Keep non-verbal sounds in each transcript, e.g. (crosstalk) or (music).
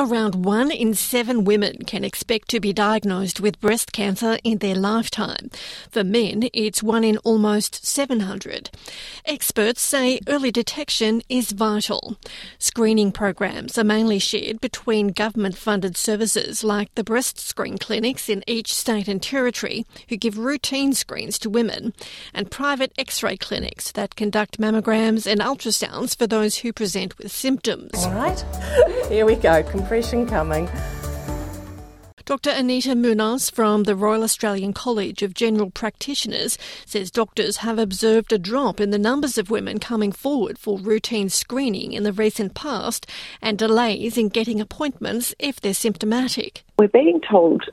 Around one in seven women can expect to be diagnosed with breast cancer in their lifetime. For men, it's one in almost 700. Experts say early detection is vital. Screening programs are mainly shared between government funded services like the breast screen clinics in each state and territory, who give routine screens to women, and private x ray clinics that conduct mammograms and ultrasounds for those who present with symptoms. All right, (laughs) here we go compression coming. Dr. Anita Munoz from the Royal Australian College of General Practitioners says doctors have observed a drop in the numbers of women coming forward for routine screening in the recent past and delays in getting appointments if they're symptomatic. We're being told,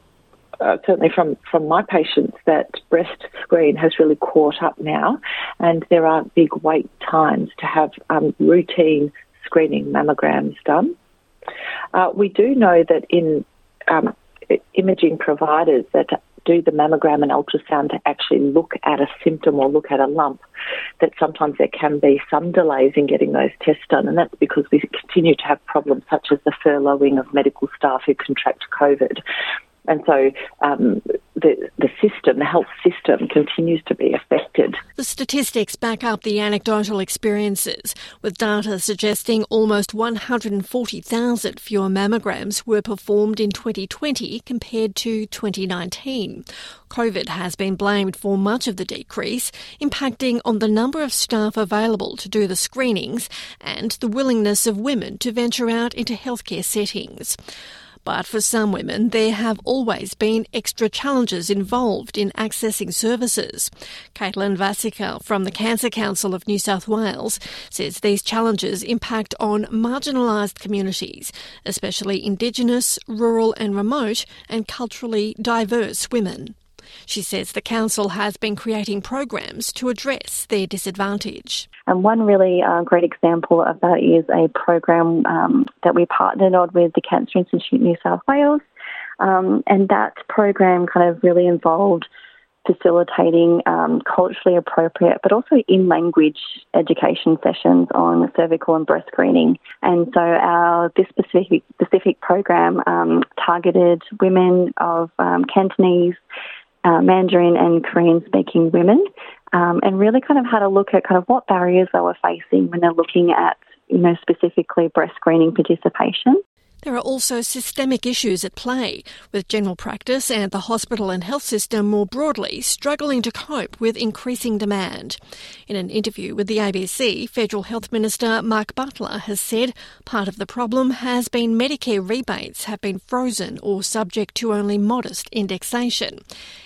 uh, certainly from, from my patients, that breast screen has really caught up now and there are big wait times to have um, routine screening mammograms done. Uh, we do know that in um, imaging providers that do the mammogram and ultrasound to actually look at a symptom or look at a lump, that sometimes there can be some delays in getting those tests done, and that's because we continue to have problems such as the furloughing of medical staff who contract COVID. And so um, the, the system, the health system, continues to be affected. The statistics back up the anecdotal experiences, with data suggesting almost 140,000 fewer mammograms were performed in 2020 compared to 2019. COVID has been blamed for much of the decrease, impacting on the number of staff available to do the screenings and the willingness of women to venture out into healthcare settings. But for some women, there have always been extra challenges involved in accessing services. Caitlin Vasica from the Cancer Council of New South Wales says these challenges impact on marginalised communities, especially Indigenous, rural and remote, and culturally diverse women. She says the council has been creating programs to address their disadvantage. And one really uh, great example of that is a program um, that we partnered on with the Cancer Institute New South Wales. Um, and that program kind of really involved facilitating um, culturally appropriate but also in language education sessions on cervical and breast screening. And so our this specific specific program um, targeted women of um, Cantonese uh, Mandarin and Korean speaking women um, and really kind of had a look at kind of what barriers they were facing when they're looking at, you know, specifically breast screening participation. There are also systemic issues at play, with general practice and the hospital and health system more broadly struggling to cope with increasing demand. In an interview with the ABC, Federal Health Minister Mark Butler has said part of the problem has been Medicare rebates have been frozen or subject to only modest indexation.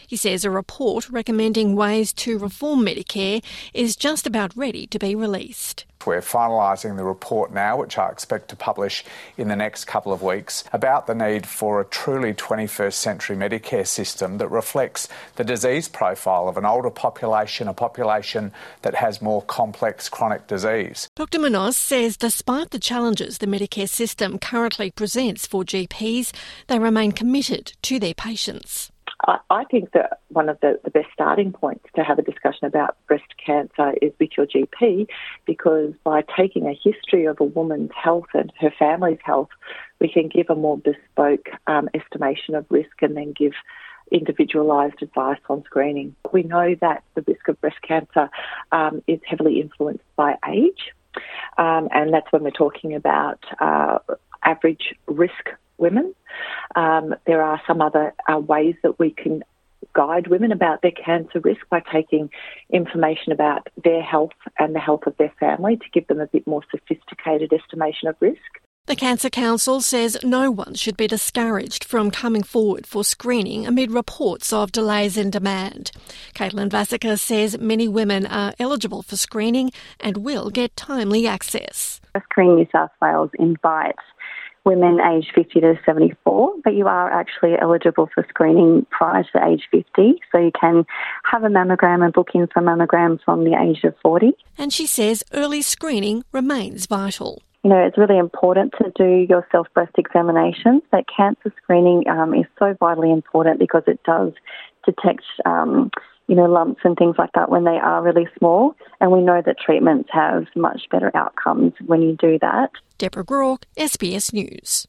He says a report recommending ways to reform Medicare is just about ready to be released. We're finalising the report now, which I expect to publish in the next couple of weeks, about the need for a truly 21st century Medicare system that reflects the disease profile of an older population, a population that has more complex chronic disease. Dr. Munoz says despite the challenges the Medicare system currently presents for GPs, they remain committed to their patients. I think that one of the, the best starting points to have a discussion about breast cancer is with your GP because by taking a history of a woman's health and her family's health, we can give a more bespoke um, estimation of risk and then give individualised advice on screening. We know that the risk of breast cancer um, is heavily influenced by age, um, and that's when we're talking about uh, average risk women. Um, there are some other uh, ways that we can guide women about their cancer risk by taking information about their health and the health of their family to give them a bit more sophisticated estimation of risk. The Cancer Council says no one should be discouraged from coming forward for screening amid reports of delays in demand. Caitlin Vasica says many women are eligible for screening and will get timely access. Screen New South Wales invites women aged 50 to 74, but you are actually eligible for screening prior to age 50. So you can have a mammogram and book in for mammograms from the age of 40. And she says early screening remains vital. You know, it's really important to do your self breast examinations, but cancer screening um, is so vitally important because it does detect. Um, you know, lumps and things like that when they are really small. And we know that treatments have much better outcomes when you do that. Deborah Groarke, SBS News.